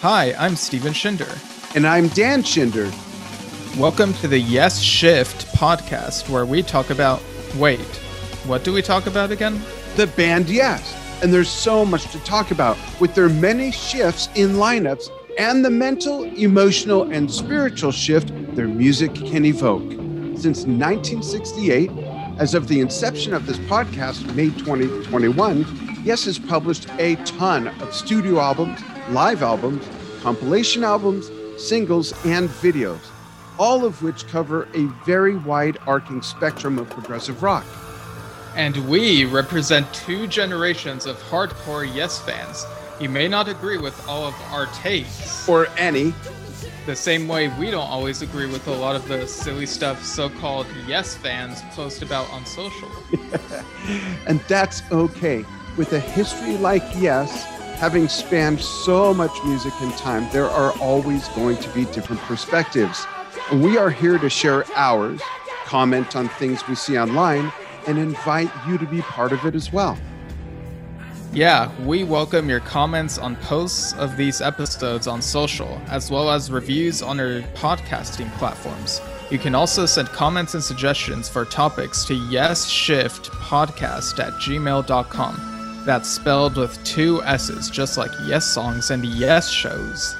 Hi, I'm Steven Schinder. And I'm Dan Schinder. Welcome to the Yes Shift podcast, where we talk about. Wait, what do we talk about again? The band Yes. And there's so much to talk about with their many shifts in lineups and the mental, emotional, and spiritual shift their music can evoke. Since 1968, as of the inception of this podcast, May 2021, Yes has published a ton of studio albums, live albums, compilation albums, singles, and videos, all of which cover a very wide arcing spectrum of progressive rock. And we represent two generations of hardcore Yes fans. You may not agree with all of our takes. Or any. The same way we don't always agree with a lot of the silly stuff so called Yes fans post about on social. and that's okay. With a history like Yes, having spanned so much music and time, there are always going to be different perspectives. And we are here to share ours, comment on things we see online, and invite you to be part of it as well. Yeah, we welcome your comments on posts of these episodes on social, as well as reviews on our podcasting platforms. You can also send comments and suggestions for topics to yesshiftpodcast at gmail.com. That's spelled with two S's, just like Yes Songs and Yes Shows.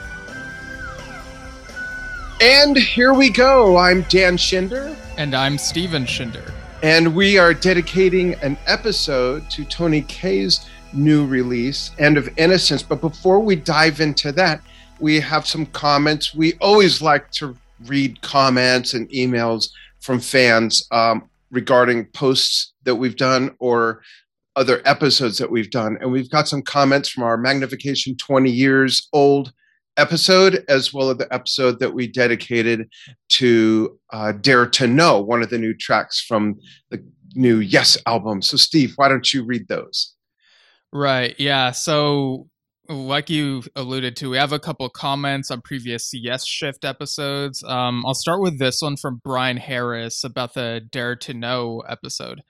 And here we go. I'm Dan Schinder. And I'm Steven Schinder. And we are dedicating an episode to Tony Kaye's new release, End of Innocence. But before we dive into that, we have some comments. We always like to read comments and emails from fans um, regarding posts that we've done or other episodes that we've done. And we've got some comments from our Magnification 20 years old episode, as well as the episode that we dedicated to uh, Dare to Know, one of the new tracks from the new Yes album. So, Steve, why don't you read those? Right. Yeah. So, like you alluded to, we have a couple comments on previous Yes Shift episodes. Um, I'll start with this one from Brian Harris about the Dare to Know episode.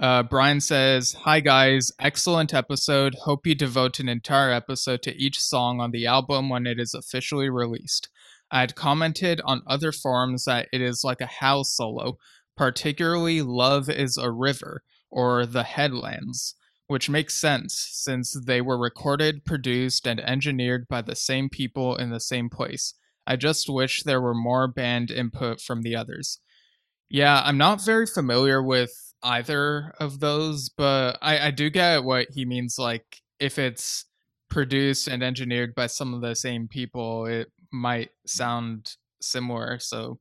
Uh, Brian says, Hi guys, excellent episode. Hope you devote an entire episode to each song on the album when it is officially released. I had commented on other forums that it is like a Howe's solo, particularly Love is a River or The Headlands, which makes sense since they were recorded, produced, and engineered by the same people in the same place. I just wish there were more band input from the others. Yeah, I'm not very familiar with either of those, but I, I do get what he means. Like, if it's produced and engineered by some of the same people, it might sound similar. So,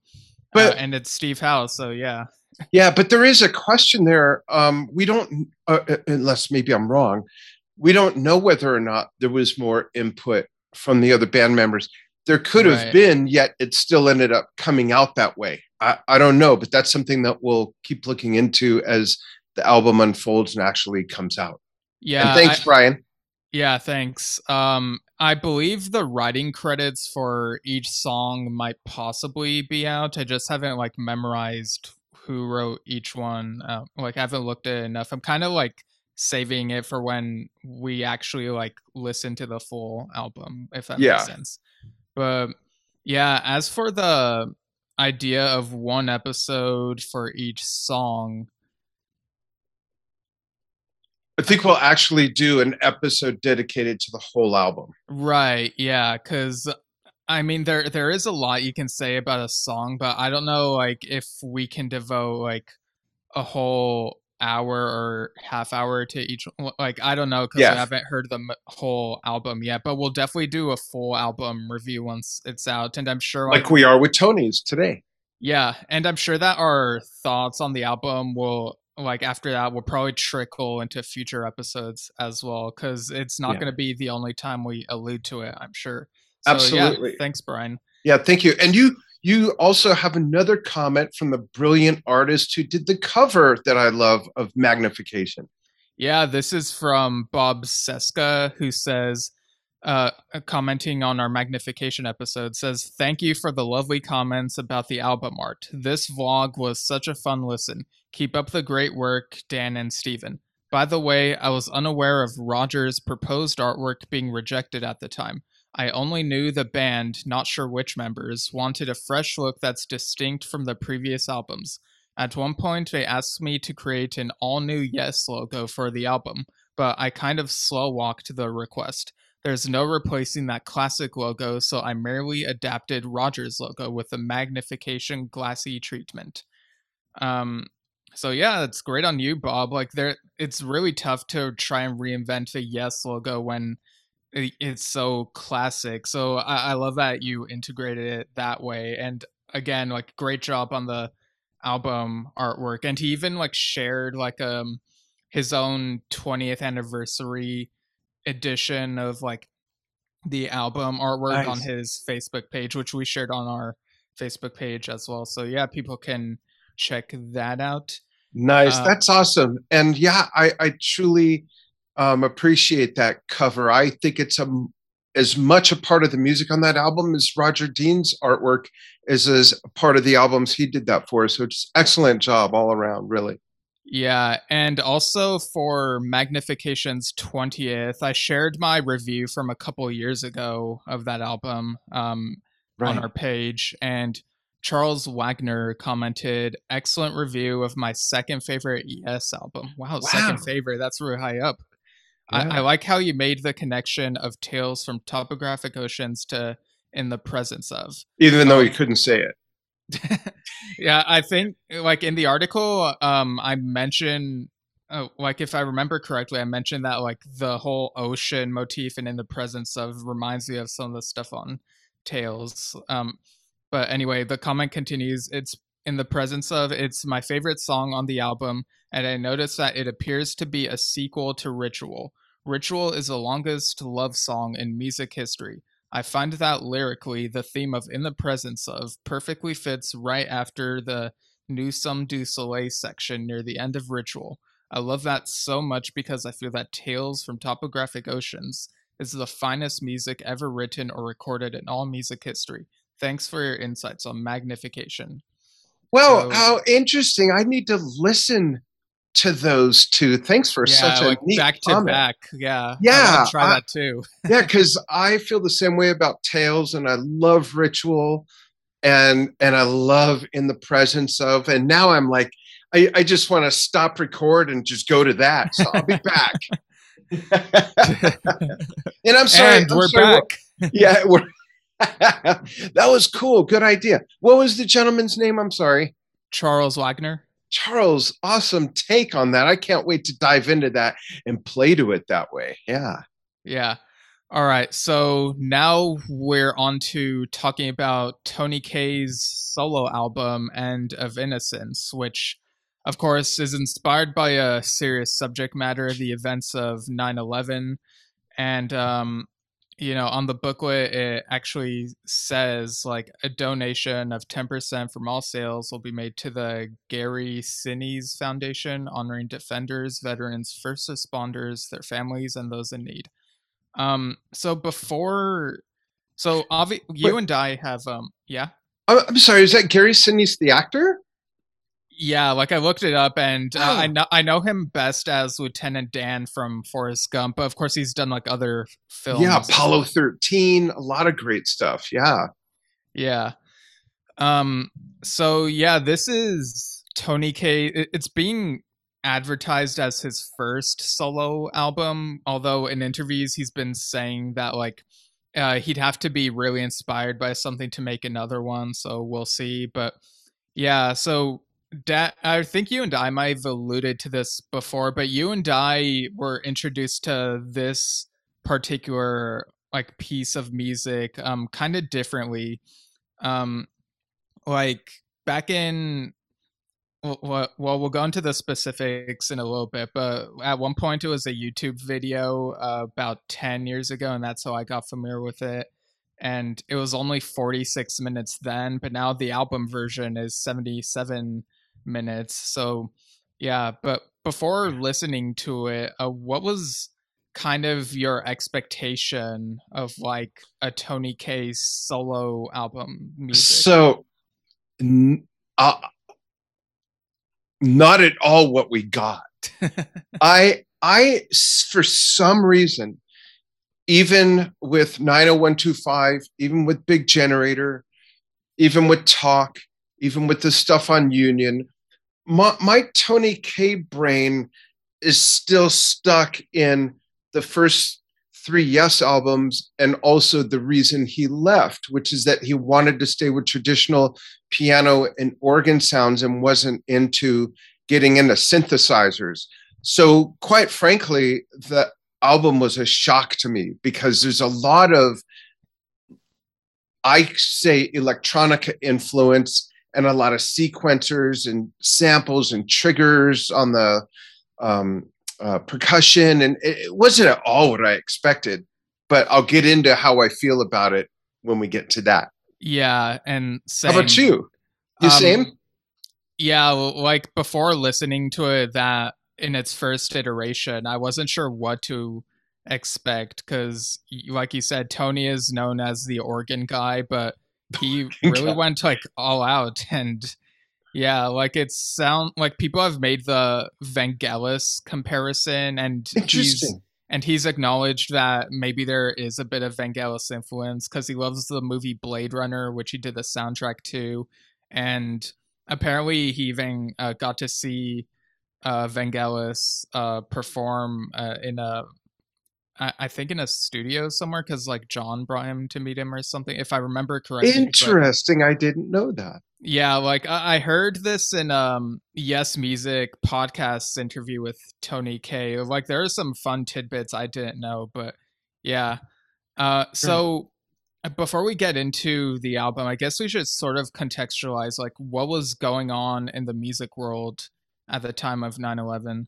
but uh, and it's Steve Howe, so yeah. Yeah, but there is a question there. Um, we don't, uh, uh, unless maybe I'm wrong, we don't know whether or not there was more input from the other band members. There could have right. been, yet it still ended up coming out that way. I, I don't know, but that's something that we'll keep looking into as the album unfolds and actually comes out. Yeah. And thanks, I, Brian. Yeah, thanks. Um, I believe the writing credits for each song might possibly be out. I just haven't like memorized who wrote each one. Uh, like I haven't looked at it enough. I'm kind of like saving it for when we actually like listen to the full album, if that yeah. makes sense. But yeah, as for the idea of one episode for each song. I think we'll actually do an episode dedicated to the whole album. Right, yeah, cuz I mean there there is a lot you can say about a song, but I don't know like if we can devote like a whole hour or half hour to each like i don't know because i haven't heard the whole album yet but we'll definitely do a full album review once it's out and i'm sure like, like we are with tony's today. Yeah and i'm sure that our thoughts on the album will like after that will probably trickle into future episodes as well because it's not yeah. going to be the only time we allude to it i'm sure. So, absolutely. yeah, thanks brian. Yeah thank you and you you also have another comment from the brilliant artist who did the cover that I love of Magnification. Yeah, this is from Bob Cesca, who says, uh, commenting on our Magnification episode, says, Thank you for the lovely comments about the album art. This vlog was such a fun listen. Keep up the great work, Dan and Steven. By the way, I was unaware of Roger's proposed artwork being rejected at the time. I only knew the band, not sure which members, wanted a fresh look that's distinct from the previous albums. At one point, they asked me to create an all new Yes logo for the album, but I kind of slow walked the request. There's no replacing that classic logo, so I merely adapted Roger's logo with a magnification glassy treatment. Um, so yeah, it's great on you, Bob. Like there, it's really tough to try and reinvent the Yes logo when it's so classic. So I, I love that you integrated it that way. And again, like great job on the album artwork. And he even like shared like um his own 20th anniversary edition of like the album artwork nice. on his Facebook page, which we shared on our Facebook page as well. So yeah, people can check that out. Nice. Uh, That's awesome. And yeah, I, I truly um, appreciate that cover. I think it's a as much a part of the music on that album as Roger Dean's artwork is as part of the albums he did that for. So it's excellent job all around, really. Yeah, and also for Magnification's 20th, I shared my review from a couple years ago of that album um, right. on our page, and Charles Wagner commented, "Excellent review of my second favorite Yes album." Wow, wow. second favorite. That's really high up. Yeah. I, I, like how you made the connection of tales from topographic oceans to in the presence of. Even though he couldn't say it. yeah, I think like in the article, um, I mentioned, uh, like if I remember correctly, I mentioned that like the whole ocean motif and in the presence of reminds me of some of the stuff on Tales. Um, but anyway, the comment continues. It's in the presence of. It's my favorite song on the album, and I noticed that it appears to be a sequel to Ritual. Ritual is the longest love song in music history. I find that lyrically, the theme of In the Presence of perfectly fits right after the Nous sommes du soleil section near the end of Ritual. I love that so much because I feel that Tales from Topographic Oceans is the finest music ever written or recorded in all music history. Thanks for your insights on magnification. Well, so, how interesting. I need to listen to those two. Thanks for yeah, such a like neat back to comment. back. Yeah. Yeah. try I, that too. yeah, because I feel the same way about Tales and I love Ritual and and I love in the presence of and now I'm like I, I just want to stop record and just go to that. So I'll be back. and I'm sorry. And we're sorry, back. We're, yeah, we're that was cool. Good idea. What was the gentleman's name? I'm sorry. Charles Wagner. Charles, awesome take on that. I can't wait to dive into that and play to it that way. Yeah. Yeah. All right. So now we're on to talking about Tony Kaye's solo album, End of Innocence, which, of course, is inspired by a serious subject matter, the events of 9 11. And um, you know, on the booklet, it actually says like a donation of 10% from all sales will be made to the Gary Sinise Foundation, honoring defenders, veterans, first responders, their families, and those in need. Um, so before, so obvi- you Wait. and I have, um, yeah. Oh, I'm sorry, is that Gary Sinise, the actor? Yeah, like I looked it up, and uh, I oh. know I know him best as Lieutenant Dan from Forrest Gump. But of course, he's done like other films. Yeah, Apollo thirteen, a lot of great stuff. Yeah, yeah. Um. So yeah, this is Tony Kaye. It's being advertised as his first solo album, although in interviews he's been saying that like uh, he'd have to be really inspired by something to make another one. So we'll see. But yeah, so Da- I think you and I might have alluded to this before, but you and I were introduced to this particular like piece of music um kind of differently. Um like back in well, well, we'll go into the specifics in a little bit, but at one point it was a YouTube video uh, about 10 years ago, and that's how I got familiar with it. And it was only 46 minutes then, but now the album version is 77 minutes. So yeah, but before listening to it, uh, what was kind of your expectation of like a Tony Kaye solo album music? So, uh, not at all what we got. I I for some reason even with 90125, even with Big Generator, even with Talk, even with the stuff on Union, my, my Tony Kaye brain is still stuck in the first three Yes albums and also the reason he left, which is that he wanted to stay with traditional piano and organ sounds and wasn't into getting into synthesizers. So, quite frankly, the album was a shock to me because there's a lot of, I say, electronica influence and a lot of sequencers and samples and triggers on the um, uh, percussion. And it wasn't at all what I expected, but I'll get into how I feel about it when we get to that. Yeah. And same. How about you? You um, same? Yeah. Like before listening to it, that in its first iteration, I wasn't sure what to expect because, like you said, Tony is known as the organ guy, but he really went like all out and yeah like it sound like people have made the vangelis comparison and he's and he's acknowledged that maybe there is a bit of vangelis influence because he loves the movie blade runner which he did the soundtrack to and apparently he even uh, got to see uh, vangelis uh, perform uh, in a I, I think in a studio somewhere because like John brought him to meet him or something, if I remember correctly. Interesting. But, I didn't know that. Yeah, like I, I heard this in um Yes Music podcast interview with Tony Kaye. Like there are some fun tidbits I didn't know, but yeah. Uh so uh, before we get into the album, I guess we should sort of contextualize like what was going on in the music world at the time of 9/11.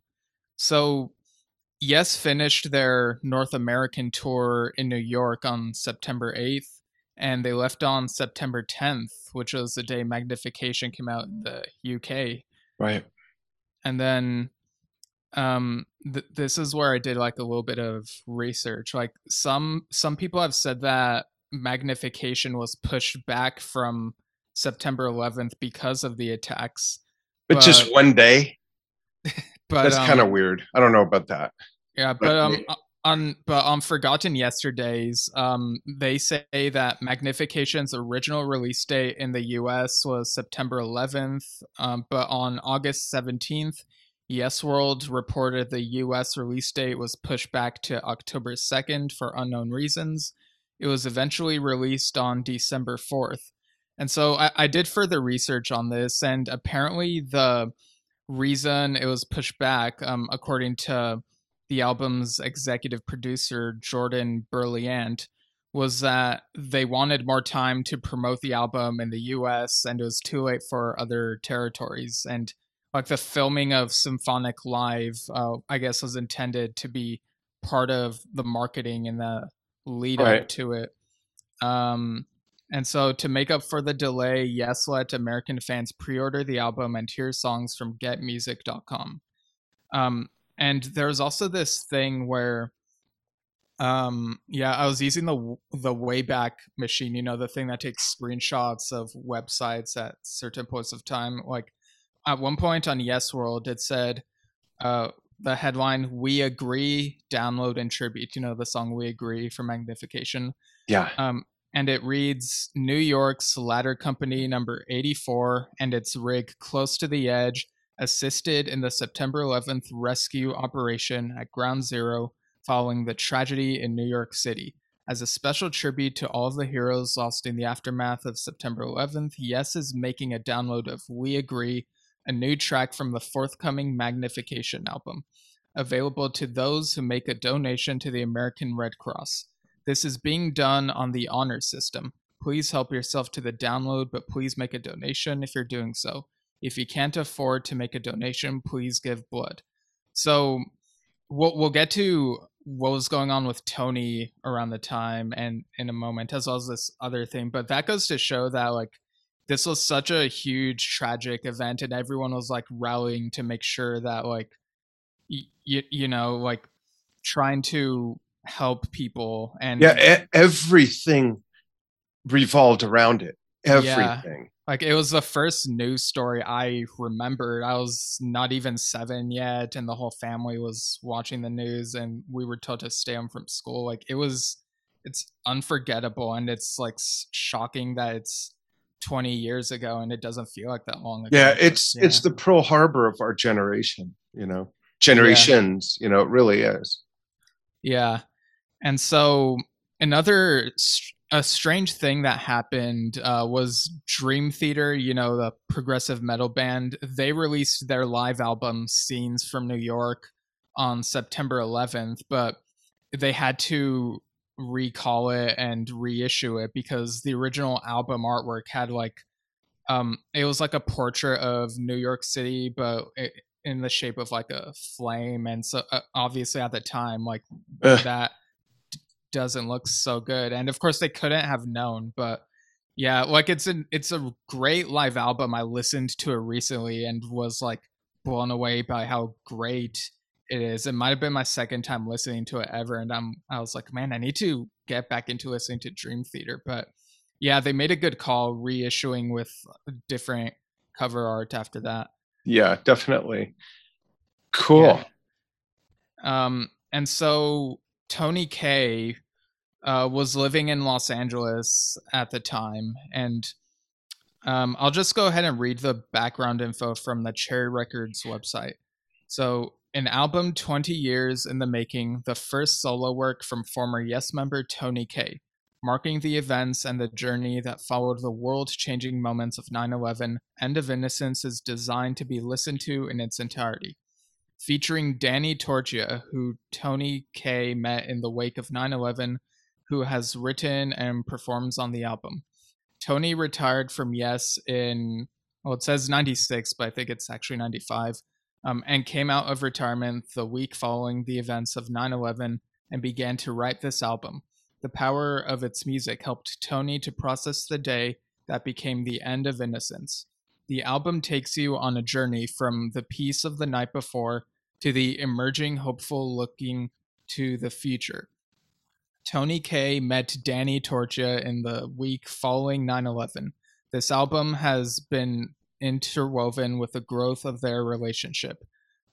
So Yes finished their North American tour in New York on September 8th, and they left on September 10th, which was the day Magnification came out in the UK. Right. And then um th- this is where I did like a little bit of research. Like some some people have said that Magnification was pushed back from September 11th because of the attacks. But, but just one day. but that's um, kind of weird. I don't know about that. Yeah, but um, on but on Forgotten Yesterdays, um, they say that Magnification's original release date in the U.S. was September 11th, um, but on August 17th, Yes World reported the U.S. release date was pushed back to October 2nd for unknown reasons. It was eventually released on December 4th. And so I, I did further research on this, and apparently the reason it was pushed back, um, according to the album's executive producer Jordan Berliant was that they wanted more time to promote the album in the US and it was too late for other territories and like the filming of Symphonic Live uh, I guess was intended to be part of the marketing and the lead right. up to it um and so to make up for the delay yes let American fans pre-order the album and hear songs from getmusic.com um and there's also this thing where um yeah i was using the the wayback machine you know the thing that takes screenshots of websites at certain points of time. Like at one point on yes world it said uh the headline we agree download and tribute you know the song we agree for magnification. Yeah. Um and it reads new york's ladder company number 84 and its rig close to the edge assisted in the September 11th rescue operation at Ground Zero following the tragedy in New York City. As a special tribute to all of the heroes lost in the aftermath of September 11th, Yes is making a download of We Agree, a new track from the forthcoming Magnification album, available to those who make a donation to the American Red Cross. This is being done on the honor system. Please help yourself to the download, but please make a donation if you're doing so. If you can't afford to make a donation, please give blood. So we'll, we'll get to what was going on with Tony around the time and in a moment, as well as this other thing. But that goes to show that like this was such a huge tragic event, and everyone was like rallying to make sure that like you you know like trying to help people and yeah, everything revolved around it. Everything. Like it was the first news story I remembered. I was not even seven yet, and the whole family was watching the news, and we were told to stay home from school. Like it was, it's unforgettable, and it's like shocking that it's 20 years ago and it doesn't feel like that long ago. Yeah, it's yeah. it's the Pearl Harbor of our generation, you know. Generations, yeah. you know, it really is. Yeah. And so another a strange thing that happened uh, was Dream Theater, you know, the progressive metal band. They released their live album Scenes from New York on September 11th, but they had to recall it and reissue it because the original album artwork had like um it was like a portrait of New York City but it, in the shape of like a flame and so uh, obviously at the time like Ugh. that doesn't look so good and of course they couldn't have known but yeah like it's an it's a great live album i listened to it recently and was like blown away by how great it is it might have been my second time listening to it ever and i'm i was like man i need to get back into listening to dream theater but yeah they made a good call reissuing with different cover art after that. Yeah definitely. Cool. Yeah. um and so Tony Kaye uh, was living in Los Angeles at the time, and um, I'll just go ahead and read the background info from the Cherry Records website. So, an album 20 years in the making, the first solo work from former Yes member Tony Kaye, marking the events and the journey that followed the world changing moments of 9 11, End of Innocence is designed to be listened to in its entirety featuring Danny Torchia, who Tony Kaye met in the wake of 9 11, who has written and performs on the album. Tony retired from Yes in, well, it says 96, but I think it's actually 95, um, and came out of retirement the week following the events of 9 11 and began to write this album. The power of its music helped Tony to process the day that became the end of innocence. The album takes you on a journey from the peace of the night before to the emerging hopeful looking to the future. Tony Kaye met Danny Torchia in the week following 9 11. This album has been interwoven with the growth of their relationship.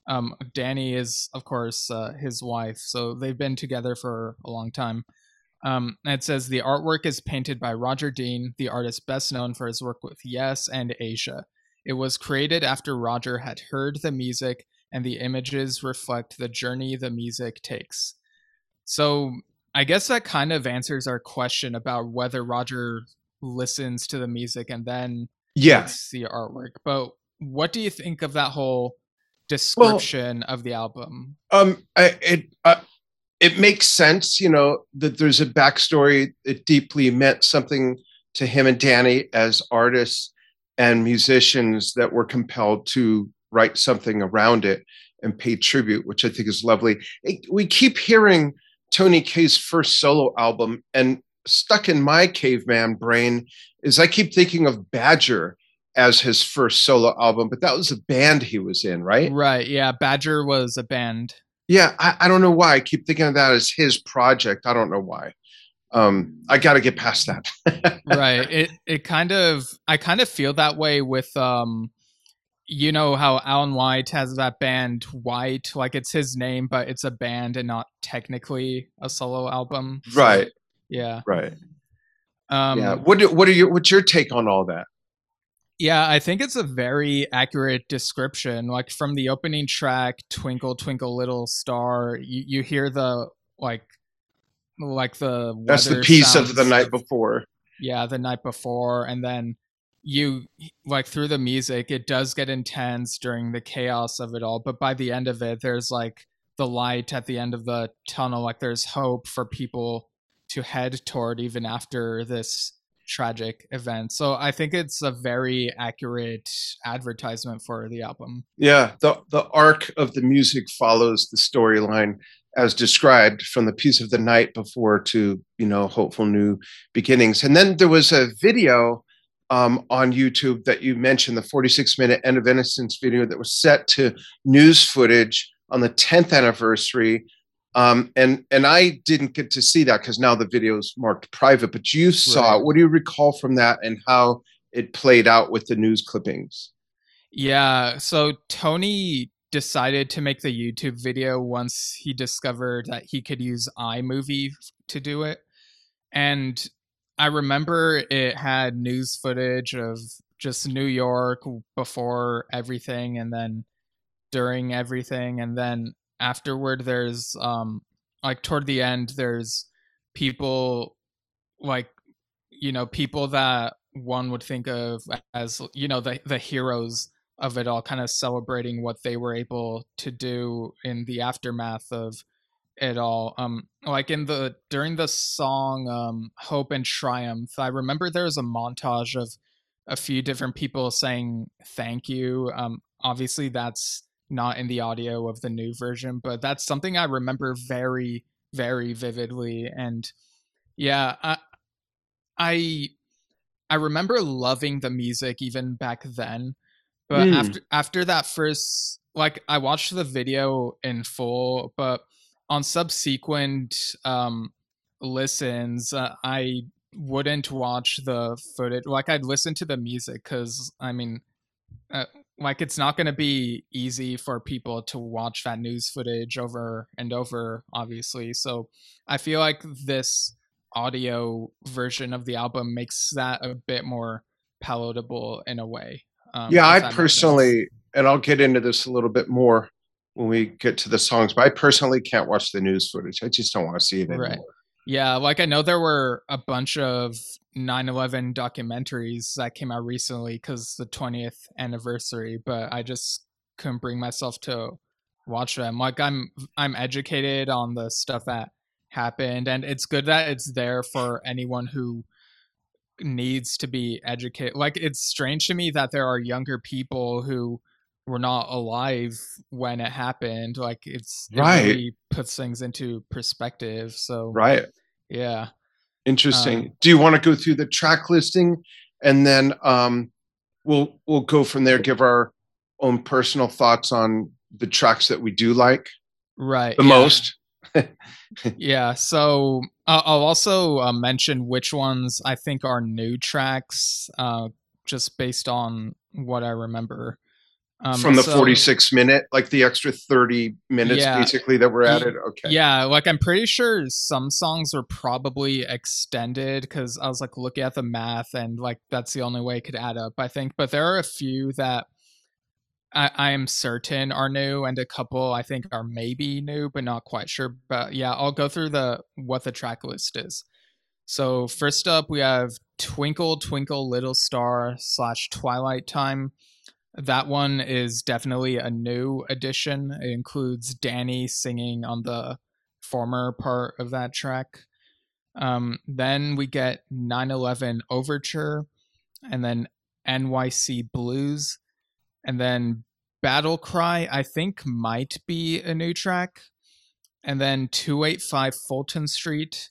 Um, Danny is, of course, uh, his wife, so they've been together for a long time. Um, it says the artwork is painted by Roger Dean, the artist best known for his work with Yes and Asia. It was created after Roger had heard the music and the images reflect the journey the music takes. So I guess that kind of answers our question about whether Roger listens to the music and then yes the artwork. But what do you think of that whole description well, of the album? Um, I, it uh, it makes sense, you know, that there's a backstory. that deeply meant something to him and Danny as artists and musicians that were compelled to write something around it and pay tribute, which I think is lovely. We keep hearing Tony Kaye's first solo album, and stuck in my caveman brain is I keep thinking of Badger as his first solo album, but that was a band he was in, right? Right. Yeah. Badger was a band. Yeah. I, I don't know why. I keep thinking of that as his project. I don't know why. Um, I got to get past that. right. It, it kind of, I kind of feel that way with, um, you know how Alan White has that band White, like it's his name, but it's a band and not technically a solo album. So, right. Yeah. Right. Um, yeah. What do, what are your what's your take on all that? Yeah, I think it's a very accurate description. Like from the opening track, "Twinkle Twinkle Little Star," you, you hear the like, like the that's the piece of the night before. Yeah, the night before, and then you like through the music it does get intense during the chaos of it all but by the end of it there's like the light at the end of the tunnel like there's hope for people to head toward even after this tragic event. So i think it's a very accurate advertisement for the album. Yeah the the arc of the music follows the storyline as described from the piece of the night before to you know hopeful new beginnings. And then there was a video um, on YouTube that you mentioned, the 46 minute End of Innocence video that was set to news footage on the 10th anniversary. Um, and and I didn't get to see that because now the video is marked private. But you saw right. it. What do you recall from that, and how it played out with the news clippings. Yeah, so Tony decided to make the YouTube video once he discovered that he could use iMovie to do it. And I remember it had news footage of just New York before everything and then during everything. And then afterward there's um like toward the end there's people like you know people that one would think of as you know the the heroes of it all kind of celebrating what they were able to do in the aftermath of it all um like in the during the song um hope and triumph i remember there was a montage of a few different people saying thank you um obviously that's not in the audio of the new version but that's something i remember very very vividly and yeah i i i remember loving the music even back then but mm. after after that first like i watched the video in full but on subsequent um listens uh, i wouldn't watch the footage like i'd listen to the music because i mean uh, like it's not going to be easy for people to watch that news footage over and over obviously. So i feel like this audio version of the album makes that a bit more palatable in a way um, yeah i personally and i'll get into this a little bit more when we get to the songs but i personally can't watch the news footage. I just don't want to see it anymore. Right. yeah like i know there were a bunch of 9-11 documentaries that came out recently because the 20th anniversary but i just couldn't bring myself to watch them. Like i'm i'm educated on the stuff that happened and it's good that it's there for anyone who needs to be educated like it's strange to me that there are younger people who were not alive when it happened like it's it right really puts things into perspective so right yeah Interesting. Um, Do you want to go through the track listing and then um, we'll we'll go from there. Give our own personal thoughts on the tracks that we do like. Right. The yeah. most. yeah. So uh, I'll also uh, mention which ones I think are new tracks, uh, just based on what I remember. Um, From the so, 46 minute, like the extra 30 minutes yeah, basically that were added. Okay. Yeah. Like I'm pretty sure some songs were probably extended because I was like looking at the math and like that's the only way it could add up, I think. But there are a few that I, I am certain are new and a couple I think are maybe new, but not quite sure. But yeah, I'll go through the what the track list is. So first up we have Twinkle Twinkle Little Star slash Twilight Time that one is definitely a new addition. It includes Danny singing on the former part of that track. Um, then we get 911 Overture, and then NYC Blues, and then Battle Cry, I think might be a new track. And then 285 Fulton Street.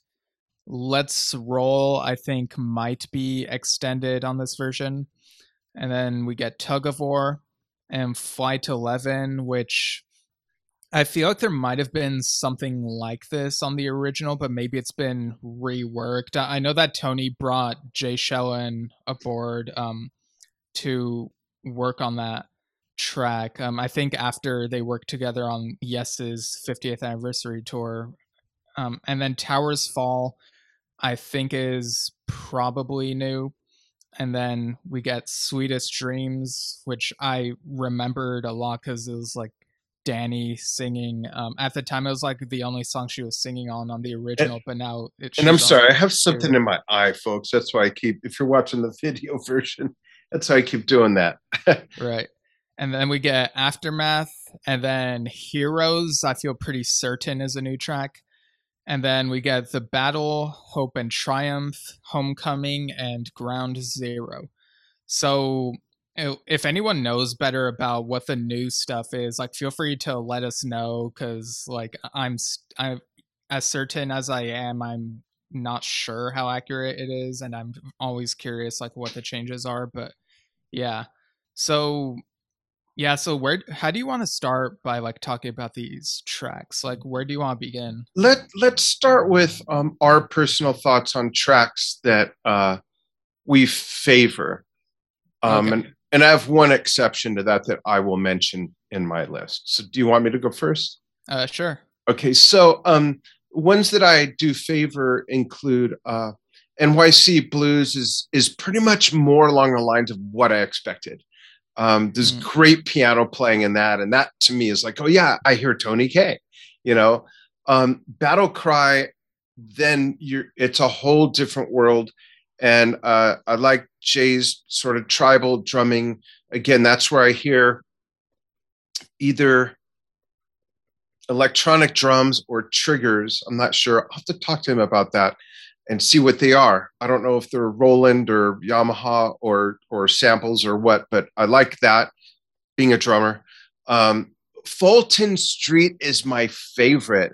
Let's Roll, I think might be extended on this version and then we get Tug of War and Flight 11, which I feel like there might have been something like this on the original, but maybe it's been reworked. I know that Tony brought Jay Schellen aboard um, to work on that track. Um, I think after they worked together on Yes's 50th anniversary tour. Um, and then Towers Fall, I think is probably new and then we get Sweetest Dreams, which I remembered a lot because it was like Danny singing. Um, at the time, it was like the only song she was singing on on the original, and, but now it. And I'm sorry, I have something in my eye, folks. That's why I keep. If you're watching the video version, that's why I keep doing that. right, and then we get Aftermath, and then Heroes. I feel pretty certain is a new track. And then we get The Battle, Hope and Triumph, Homecoming, and Ground Zero. So if anyone knows better about what the new stuff is, like feel free to let us know because like I'm I'm as certain as I am, I'm not sure how accurate it is, and I'm always curious like what the changes are. But yeah, so yeah, so where how do you want to start by like talking about these tracks? Like where do you want to begin? Let let's start with um, our personal thoughts on tracks that uh, we favor. Um, Okay. and, and I have one exception to that that I will mention in my list. So do you want me to go first? Uh, sure. Okay, so um, ones that I do favor include uh, NYC Blues is is pretty much more along the lines of what I expected. Um, there's Mm. great piano playing in that, and that to me is like, oh yeah, I hear Tony Kaye. You know, um, Battle Cry. Then you're it's a whole different world, and uh, I like Jay's sort of tribal drumming. Again, that's where I hear either electronic drums or triggers. I'm not sure. I'll have to talk to him about that and see what they are. I don't know if they're Roland or Yamaha or or samples or what, but I like that being a drummer. Um, Fulton Street is my favorite.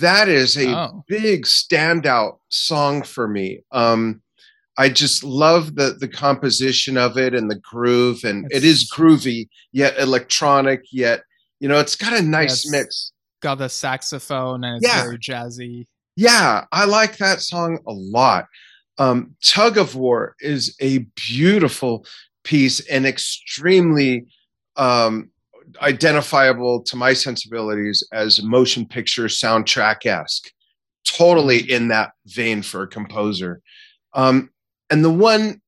That is a Oh, big standout song for me. Um, I just love the the composition of it and the groove, and it is It's- groovy yet electronic, yet you know it's got a nice Yes. mix. got the saxophone and it's Yeah. very jazzy. Yeah, I like that song a lot. Um, Tug of War is a beautiful piece and extremely um, identifiable to my sensibilities as motion picture soundtrack esque. Totally in that vein for a composer. Um, and the one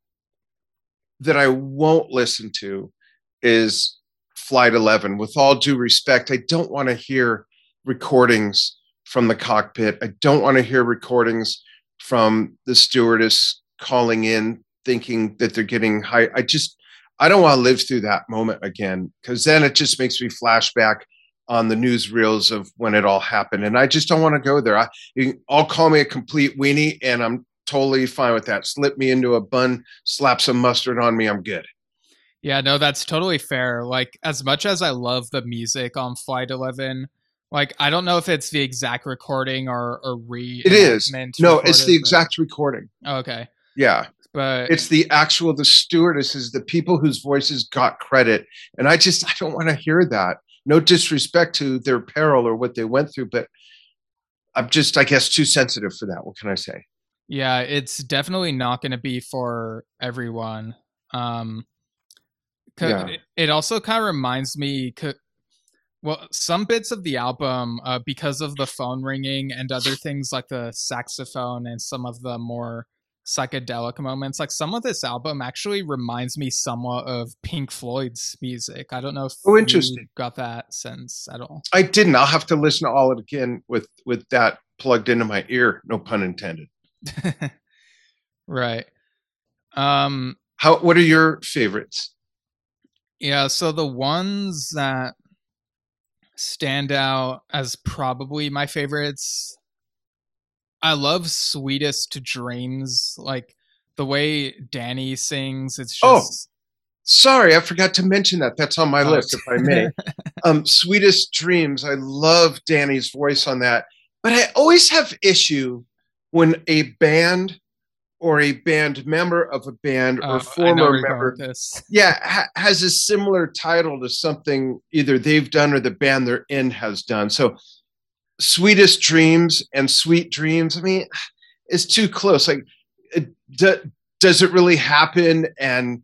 that I won't listen to is Flight 11. With all due respect, I don't want to hear recordings from the cockpit. I don't want to hear recordings from the stewardess calling in thinking that they're getting high. I just, I don't want to live through that moment again because then it just makes me flashback on the newsreels of when it all happened. And I just don't want to go there. I, you all call me a complete weenie and I'm totally fine with that. Slip me into a bun, slap some mustard on me. I'm good. Yeah, no, that's totally fair. Like, as much as I love the music on Flight 11, like, I don't know if it's the exact recording or, or re. It is. No, it's the but- exact recording. Okay. Yeah. But it's the actual the stewardesses the people whose voices got credit and i just i don't want to hear that no disrespect to their peril or what they went through but i'm just i guess too sensitive for that what can i say yeah, it's definitely not going to be for everyone. Um, Yeah. it, also kind of reminds me, well, some bits of the album, uh, because of the phone ringing and other things like the saxophone and some of the more psychedelic moments, like some of this album actually reminds me somewhat of Pink Floyd's music. I don't know if Oh, you interesting. got that sense at all. i didn't i'll have to listen to all it again with with that plugged into my ear no pun intended right. Um, how what are your favorites Yeah, so the ones that stand out as probably my favorites, I love Sweetest Dreams. Like the way Danny sings, it's just Oh, sorry i forgot to mention that that's on my Oh, list if i may um sweetest dreams i love danny's voice on that but i always have issue when a band or a band member of a band Oh, or former you're going member yeah ha- has a similar title to something either they've done or the band they're in has done. So sweetest dreams and sweet dreams i mean it's too close. Like do, does it really happen? And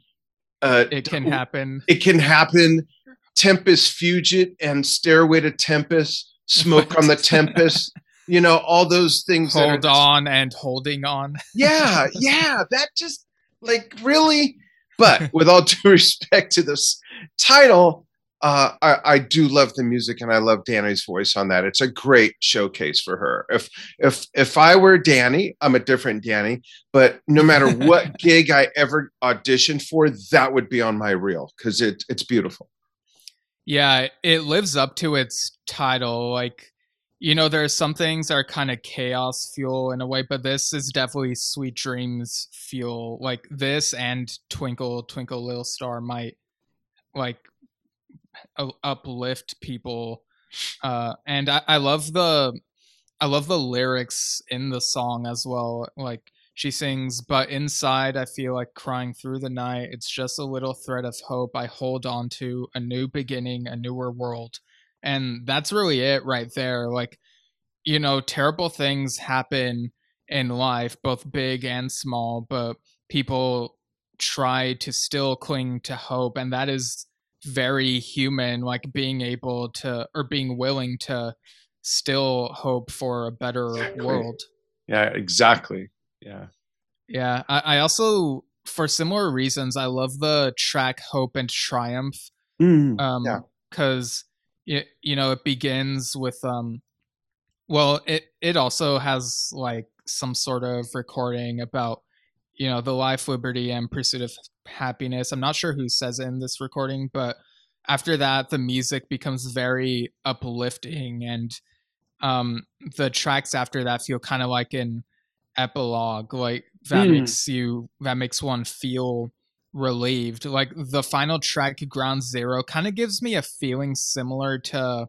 uh It can happen. it can happen. Tempest Fugit and Stairway to Tempest, Smoke on the Tempest, you know, all those things. that are Hold just- on and holding on. Yeah, yeah, that just like really. But with all due respect to this title, uh, I, I do love the music and I love Danny's voice on that. It's a great showcase for her. If if if I were Danny, I'm a different Danny. But no matter what gig I ever auditioned for, that would be on my reel because it it's beautiful. Yeah, it lives up to its title. Like, you know, there are some things are kind of chaos fuel in a way, but this is definitely sweet dreams fuel. Like this and Twinkle Twinkle Little Star might like uplift people. Uh, and I, I love the I love the lyrics in the song as well. Like she sings, but inside I feel like crying through the night. It's just a little thread of hope I hold on to, a new beginning, a newer world. And that's really it right there. Like, you know, terrible things happen in life, both big and small, but people try to still cling to hope and that is very human like being able to or being willing to still hope for a better exactly. world. Yeah exactly. Yeah. Yeah I, I, also for similar reasons i love the track hope and triumph. Mm, um yeah. because it you know it begins with um well it it also has like some sort of recording about you know the life liberty and pursuit of happiness i'm not sure who says it in this recording but after that the music becomes very uplifting and um the tracks after that feel kind of like an epilogue like that mm. makes you that makes one feel relieved like the final track ground zero kind of gives me a feeling similar to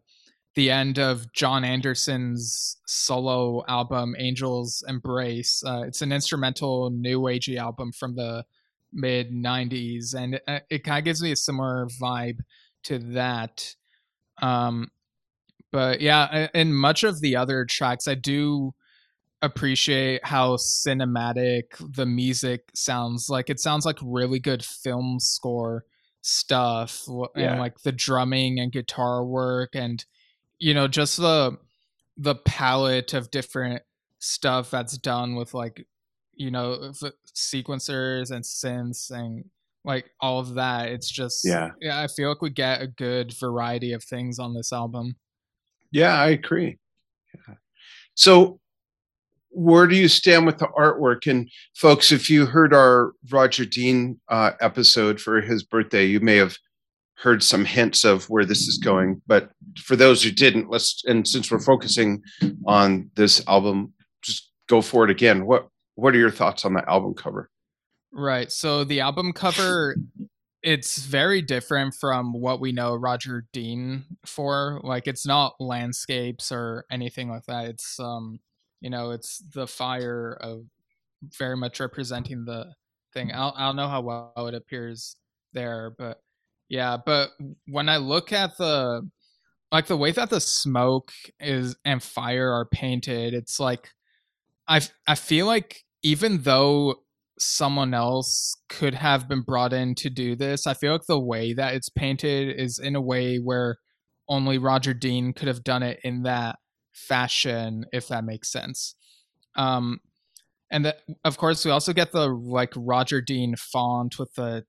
the end of Jon Anderson's solo album Angel's Embrace. Uh, it's an instrumental new agey album from the mid 90s and it, uh, it kind of gives me a similar vibe to that. Um, but yeah, in much of the other tracks I do appreciate how cinematic the music sounds like. It sounds like really good film score stuff yeah. and like the drumming and guitar work and you know just the the palette of different stuff that's done with like you know sequencers and synths and like all of that. It's just yeah. yeah i feel like we get a good variety of things on this album. Yeah i agree. Yeah. so where do you stand with the artwork and folks if you heard our roger dean uh, episode for his birthday you may have heard some hints of where this is going. But for those who didn't, let's and since we're focusing on this album, just go for it again. What what are your thoughts on the album cover? Right. So the album cover it's very different from what we know Roger Dean for. Like it's not landscapes or anything like that. It's um you know, it's the fire of very much representing the thing. I don't, I don't know how well it appears there, but yeah, but when I look at the like the way that the smoke is and fire are painted, it's like I I feel like even though someone else could have been brought in to do this, I feel like the way that it's painted is in a way where only Roger Dean could have done it in that fashion, if that makes sense. Um, and that, of course, we also get the like Roger Dean font with the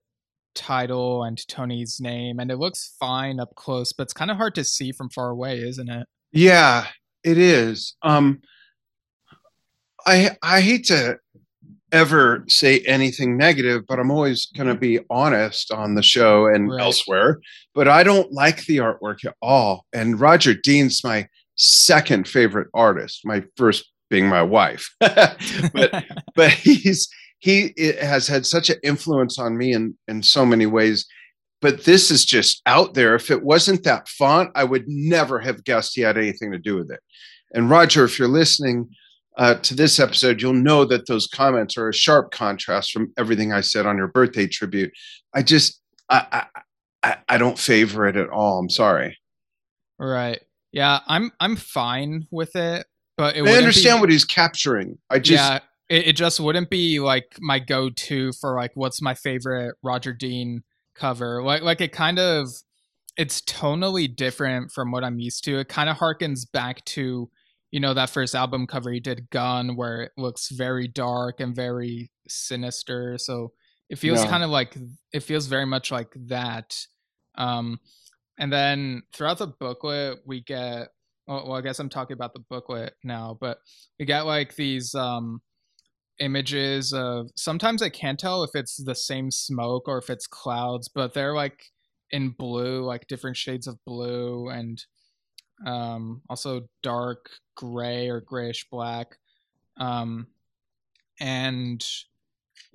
title and Tony's name, and it looks fine up close, but it's kind of hard to see from far away, isn't it? Yeah, it is. Um, I I hate to ever say anything negative, but I'm always going to be honest on the show and right. elsewhere. But I don't like the artwork at all. And Roger Dean's my second favorite artist. My first being my wife, but but he's he has had such an influence on me in in so many ways. But this is just out there. If it wasn't that font i would never have guessed he had anything to do with it. And roger if you're listening uh, to this episode you'll know that those comments are a sharp contrast from everything i said on your birthday tribute. I just i i, I don't favor it at all. I'm sorry. Right yeah i'm i'm fine with it but I understand be, what he's capturing. I just yeah, it, it just wouldn't be like my go-to for like what's my favorite Roger Dean cover. Like like it kind of it's tonally different from what I'm used to. It kind of harkens back to you know that first album cover he did gun where it looks very dark and very sinister so it feels yeah. kind of like it feels very much like that um and then throughout the booklet we get well, i guess i'm talking about the booklet now but we get like these um images of sometimes I can't tell if it's the same smoke or if it's clouds, but they're like in blue, like different shades of blue and um, also dark gray or grayish black. Um, and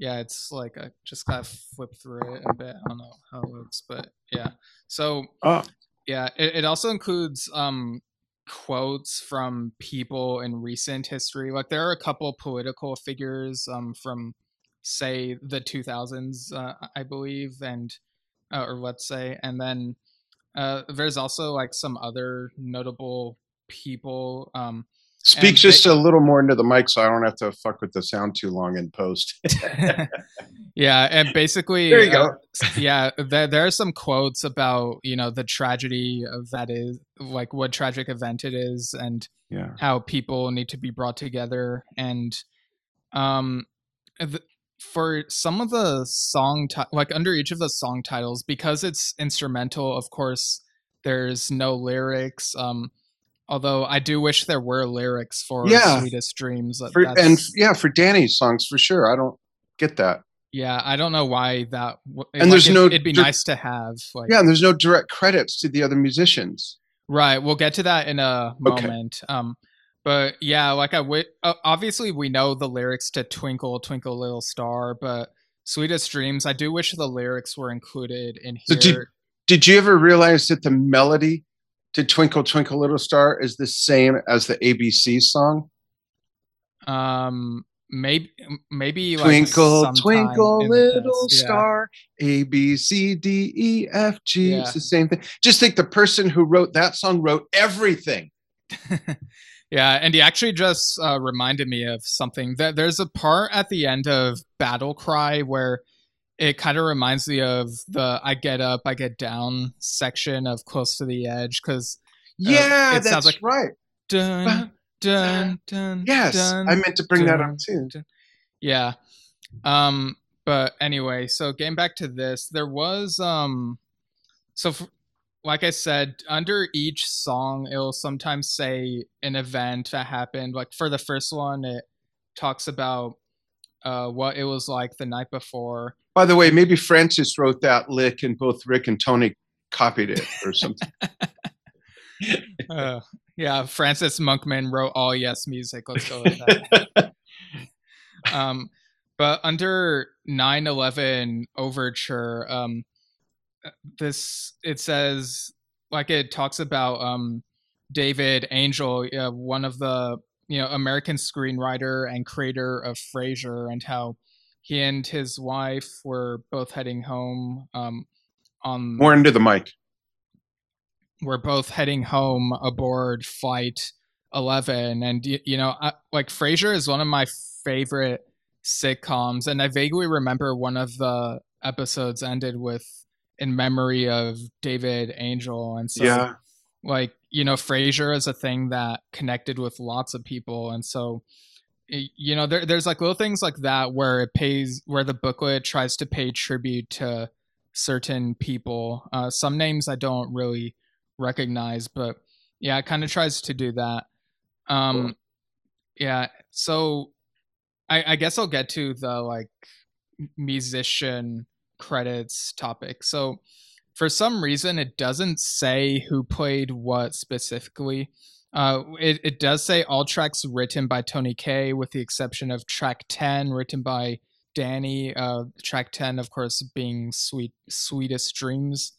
yeah, it's like I just gotta flip through it a bit. I don't know how it looks, but yeah. So oh. yeah, it, it also includes um quotes from people in recent history. Like there are a couple political figures um, from, say, the 2000s, uh, I believe, and uh, or let's say, and then uh, there's also like some other notable people. Um, Speak just they, a little more into the mic so I don't have to fuck with the sound too long in post. Yeah, and basically, There you uh, go. yeah, there there are some quotes about you know the tragedy of that is like what tragic event it is, and Yeah. how people need to be brought together, and um, th- for some of the song ti- like under each of the song titles because it's instrumental, of course, there's no lyrics. Um, although I do wish there were lyrics for Yeah. Sweetest Dreams. For, and yeah, for Danny's songs for sure. I don't get that. Yeah, I don't know why that. And there's it, no It'd be dir- nice to have. Like, Yeah, and there's no direct credits to the other musicians. right. We'll get to that in a Okay. moment. Um, but yeah, like I w- obviously we know the lyrics to "Twinkle Twinkle Little Star," but "Sweetest Dreams," I do wish the lyrics were included in So here. did- Did you ever realize that the melody to Twinkle Twinkle Little Star is the same as the ABC song? um, maybe maybe like Twinkle, twinkle, little. Yeah. star, A, B, C, D, E, F, G. Yeah. It's the same thing. Just think the person who wrote that song wrote everything. yeah, and he actually just uh, reminded me of something. That there's a part at the end of Battle Cry where it kind of reminds me of the "I get up, I get down" section of Close to the Edge because Yeah, it sounds like- right. dun dun dun. Yes, dun, I meant to bring that up too. dun. Yeah. Um. But anyway, so getting back to this, there was um. So, f- like I said, under each song, it'll sometimes say an event that happened. Like for the first one, it talks about uh what it was like the night before. By the way, maybe Francis wrote that lick and both Rick and Tony copied it or something. Uh, yeah, Francis Monkman wrote all yes music. Let's go with that. um, but under 9/11 overture, um, this it says like it talks about um, David Angell, uh, one of the you know American screenwriter and creator of Frasier, and how he and his wife were both heading home um, on More into the mic. we're both heading home aboard flight 11 and you know I, like frasier is one of my favorite sitcoms and i vaguely remember one of the episodes ended with in memory of david angell and so yeah. like you know frasier is a thing that connected with lots of people and so you know there, there's like little things like that where it pays where the booklet tries to pay tribute to certain people. Uh, some names i don't really recognize but yeah it kind of tries to do that. Um yeah so I, I guess i'll get to the like musician credits topic. So for some reason it doesn't say who played what specifically uh, it, it does say all tracks written by tony Kaye, with the exception of track 10 written by danny uh, track 10 of course being sweet sweetest dreams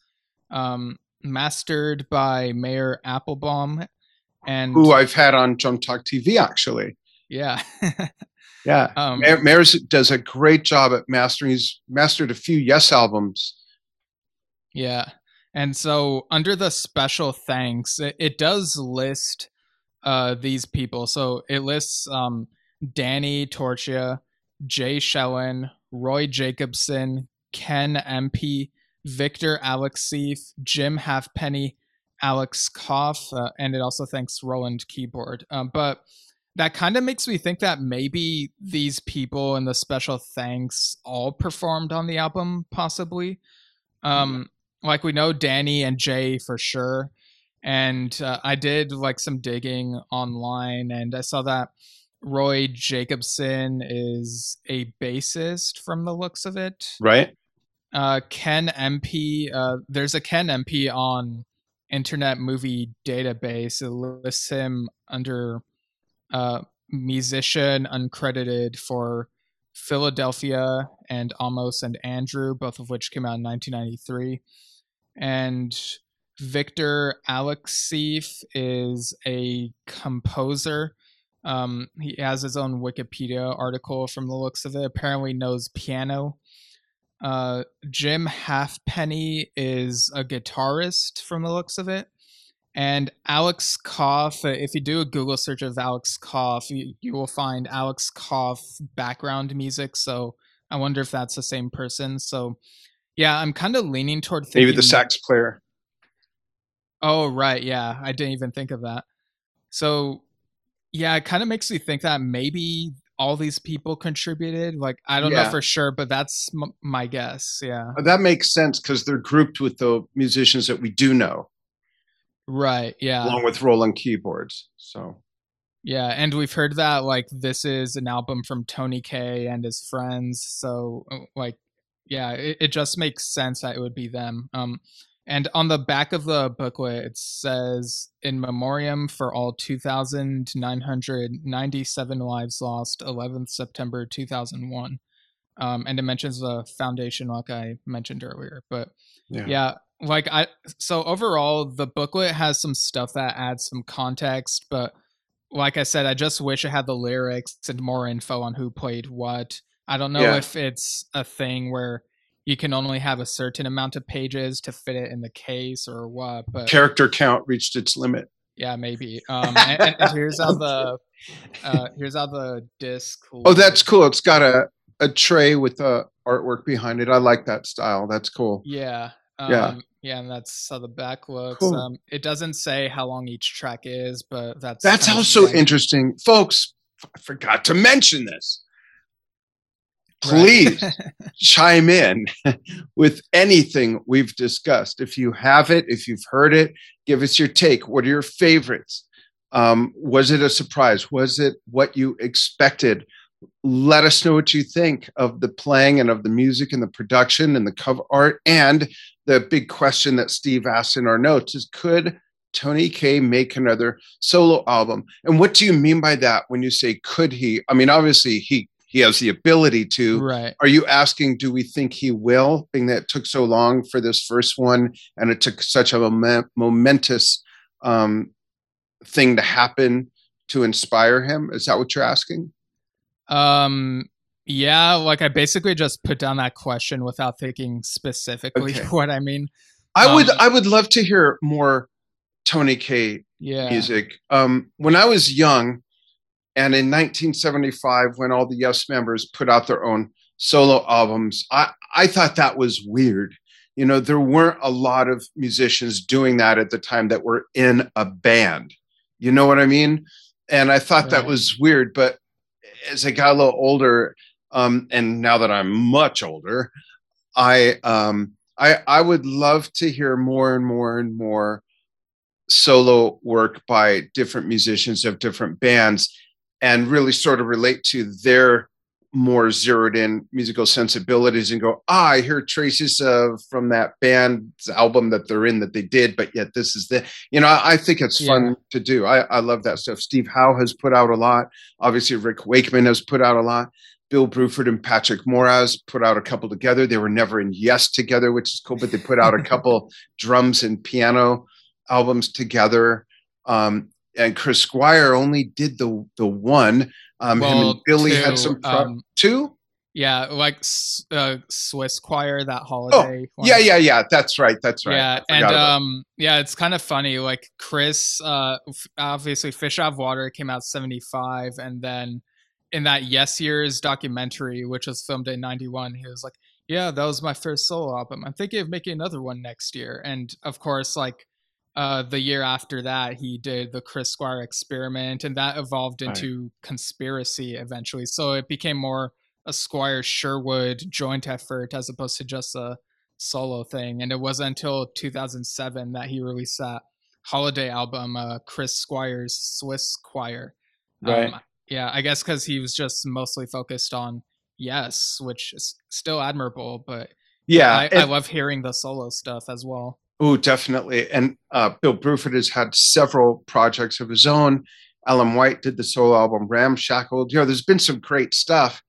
um, mastered by maor appelbaum and Who I've had on Jump Talk TV actually. yeah Yeah. um, Maor Maor's does a great job at mastering. He's mastered a few Yes albums. Yeah. And so under the special thanks, it, it does list uh, these people. So it lists um, Danny Torchia, Jay Schellen, Roy Jacobson, Ken MP, Victor Alexeef, Jim Halfpenny, Alex Koff, uh, and it also thanks Roland Keyboard. Um, but that kind of makes me think that maybe these people in the special thanks all performed on the album, possibly. Um, like we know Danny and Jay for sure. And uh, I did like some digging online and I saw that Roy Jacobson is a bassist from the looks of it. Right. Uh, Ken MP, uh, there's a Ken MP on Internet Movie Database. It lists him under uh, musician uncredited for Philadelphia and Almost and Andrew, both of which came out in 1993. And Victor Alexeef is a composer. Um, he has his own Wikipedia article from the looks of it. Apparently knows piano. Uh, Jim Halfpenny is a guitarist from the looks of it. And Alex Koff, uh, if you do a Google search of Alex Koff, you, you will find Alex Koff background music. So I wonder if that's the same person. So, yeah, I'm kind of leaning toward thinking maybe the sax player. Oh, right. Yeah, I didn't even think of that. So, yeah, it kind of makes me think that maybe all these people contributed. Like, I don't Yeah. know for sure, but that's m- my guess. Yeah. Uh, That makes sense because they're grouped with the musicians that we do know, Right. Yeah. along with Roland keyboards. So Yeah, and we've heard that like this is an album from Tony Kaye and his friends, so uh, like yeah, it, it just makes sense that it would be them. Um and on the back of the booklet it says in memoriam for all 2997 lives lost 11th September 2001. Um and it mentions the foundation like I mentioned earlier, but yeah, yeah like i so overall the booklet has some stuff that adds some context but like i said i just wish it had the lyrics and more info on who played what i don't know Yeah. if it's a thing where you can only have a certain amount of pages to fit it in the case or what but character count reached its limit. yeah maybe um and, and- here's how the uh here's how the disc Oh, that's cool. It's got a a tray with the artwork behind it. I like that style. That's cool. Yeah. Um, Yeah. yeah. and that's how the back looks. Cool. Um, it doesn't say how long each track is, but that's That's also interesting, folks. I forgot to mention this. Please chime in with anything we've discussed. If you have it, if you've heard it, give us your take. What are your favorites? Um, was it a surprise? Was it what you expected? Let us know what you think of the playing and of the music and the production and the cover art. And the big question that Steve asked in our notes is could Tony Kaye make another solo album? And what do you mean by that when you say could he? I mean, obviously he he has the ability to, right. are you asking, do we think he will, being that it took so long for this first one and it took such a moment, momentous um, thing to happen to inspire him? Is that what you're asking? Um, yeah, like I basically just put down that question without thinking specifically Okay. what I mean. I would Um, I would love to hear more Tony Kaye Yeah. music. Um, when I was young, and in 1975, when all the Yes members put out their own solo albums, I, I thought that was weird. You know, there weren't a lot of musicians doing that at the time that were in a band. You know what I mean? And I thought that was weird. But as I got a little older, um, and now that I'm much older, I um, I I would love to hear more and more and more solo work by different musicians of different bands and really sort of relate to their more zeroed in musical sensibilities and go, ah, I hear traces of from that band's album that they're in that they did, but yet this is the, you know, I, I think it's fun to do. I, I love that stuff. Steve Howe has put out a lot. Obviously, Rick Wakeman has put out a lot. Bill Bruford and Patrick Moraz put out a couple together. They were never in Yes together, which is cool, but they put out a couple drums and piano albums together. Um, and Chris Squire only did the the one. Um, him Well, and Billy two, had some pro- um, two. Yeah, like uh, Swiss Choir that holiday. Oh, Yeah, yeah, yeah. That's right. That's right. Yeah, and um, yeah, it's kind of funny. Like Chris, uh, obviously, Fish Out of Water came out seventy five, and then in that Yes Years documentary, which was filmed in ninety one, he was like, "Yeah, that was my first solo album. I'm thinking of making another one next year." And of course, like uh, the year after that, he did the Chris Squire experiment, and that evolved Right. into Conspiracy eventually. So it became more a Squire Sherwood joint effort as opposed to just a solo thing. And it wasn't until 2007 that he released that holiday album, uh, Chris Squire's Swiss Choir. Right. yeah, I guess because he was just mostly focused on Yes, which is still admirable, but yeah. I, I love hearing the solo stuff as well. Oh, definitely. And uh, Bill Bruford has had several projects of his own. Alan White did the solo album Ramshackled. You know, there's been some great stuff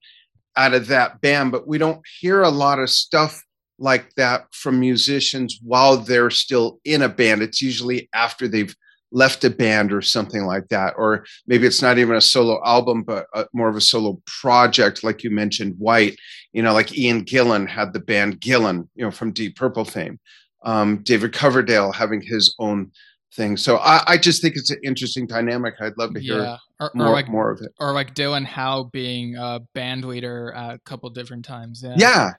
out of that band, but we don't hear a lot of stuff like that from musicians while they're still in a band. It's usually after they've left a band or something like that. Or maybe it's not even a solo album, but a, more of a solo project, like you mentioned, White. You know, like Ian Gillan had the band Gillan, you know, from Deep Purple fame um, David Coverdale having his own thing. So I, I just think it's an interesting dynamic. I'd love to hear yeah, or, or more, like more of it. or like Dylan Howe being a band leader a couple different times. Yeah. Yeah,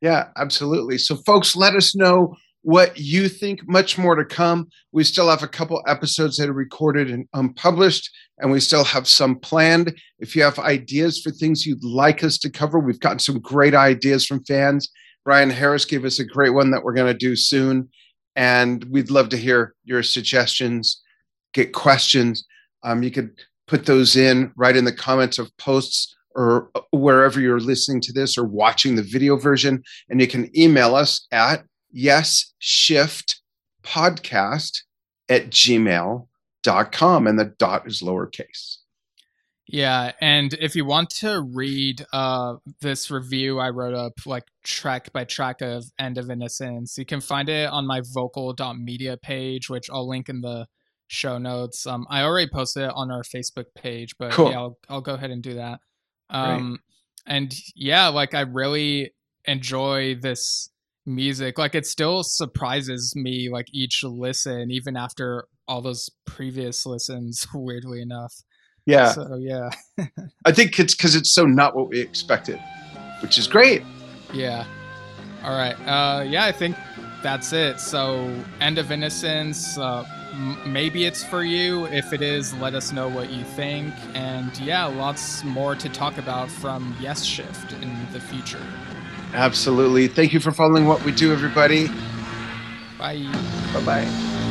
yeah, absolutely. So, folks, let us know what you think. Much more to come. We still have a couple episodes that are recorded and unpublished, and we still have some planned. If you have ideas for things you'd like us to cover, we've gotten some great ideas from fans. Brian Harris gave us a great one that we're going to do soon. And we'd love to hear your suggestions, get questions. Um, you could put those in right in the comments of posts or wherever you're listening to this or watching the video version. And you can email us at yes shift podcast at gmail.com. And the dot is lowercase. Yeah, and if you want to read uh, this review I wrote up, like track by track of End of Innocence, you can find it on my vocal.media page, which I'll link in the show notes. Um, I already posted it on our Facebook page, but Cool. yeah, I'll, I'll go ahead and do that. Um, and yeah, like I really enjoy this music. Like it still surprises me, like each listen, even after all those previous listens, weirdly enough. Yeah. So yeah. I think it's because it's so not what we expected, which is great. Yeah. All right. Uh, yeah, I think that's it. So, End of Innocence. Uh, m- maybe it's for you. If it is, let us know what you think. And yeah, lots more to talk about from Yes Shift in the future. Absolutely. Thank you for following what we do, everybody. Bye. Bye bye.